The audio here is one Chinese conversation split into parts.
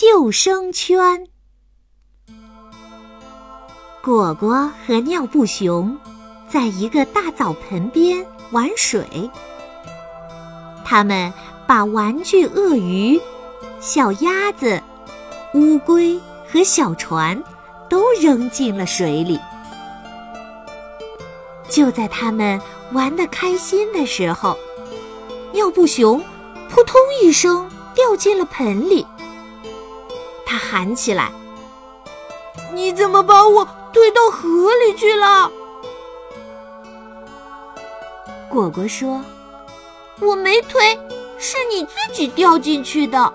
救生圈。果果和尿布熊在一个大澡盆边玩水，他们把玩具鳄鱼、小鸭子、乌龟和小船都扔进了水里。就在他们玩得开心的时候，尿布熊扑通一声掉进了盆里。喊起来：“你怎么把我推到河里去了？”果果说：“我没推，是你自己掉进去的。”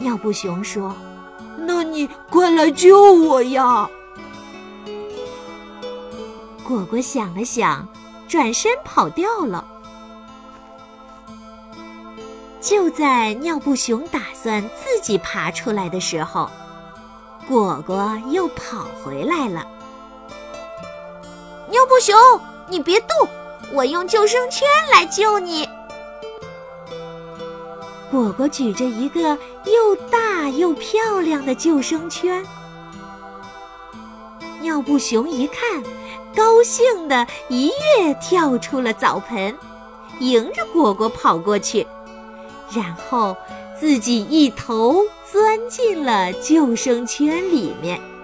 尿布熊说：“那你快来救我呀！”果果想了想，转身跑掉了。就在尿布熊打算自己爬出来的时候，果果又跑回来了。尿布熊，你别动，我用救生圈来救你。果果举着一个又大又漂亮的救生圈。尿布熊一看。高兴的一跃跳出了澡盆，迎着果果跑过去，然后自己一头钻进了救生圈里面。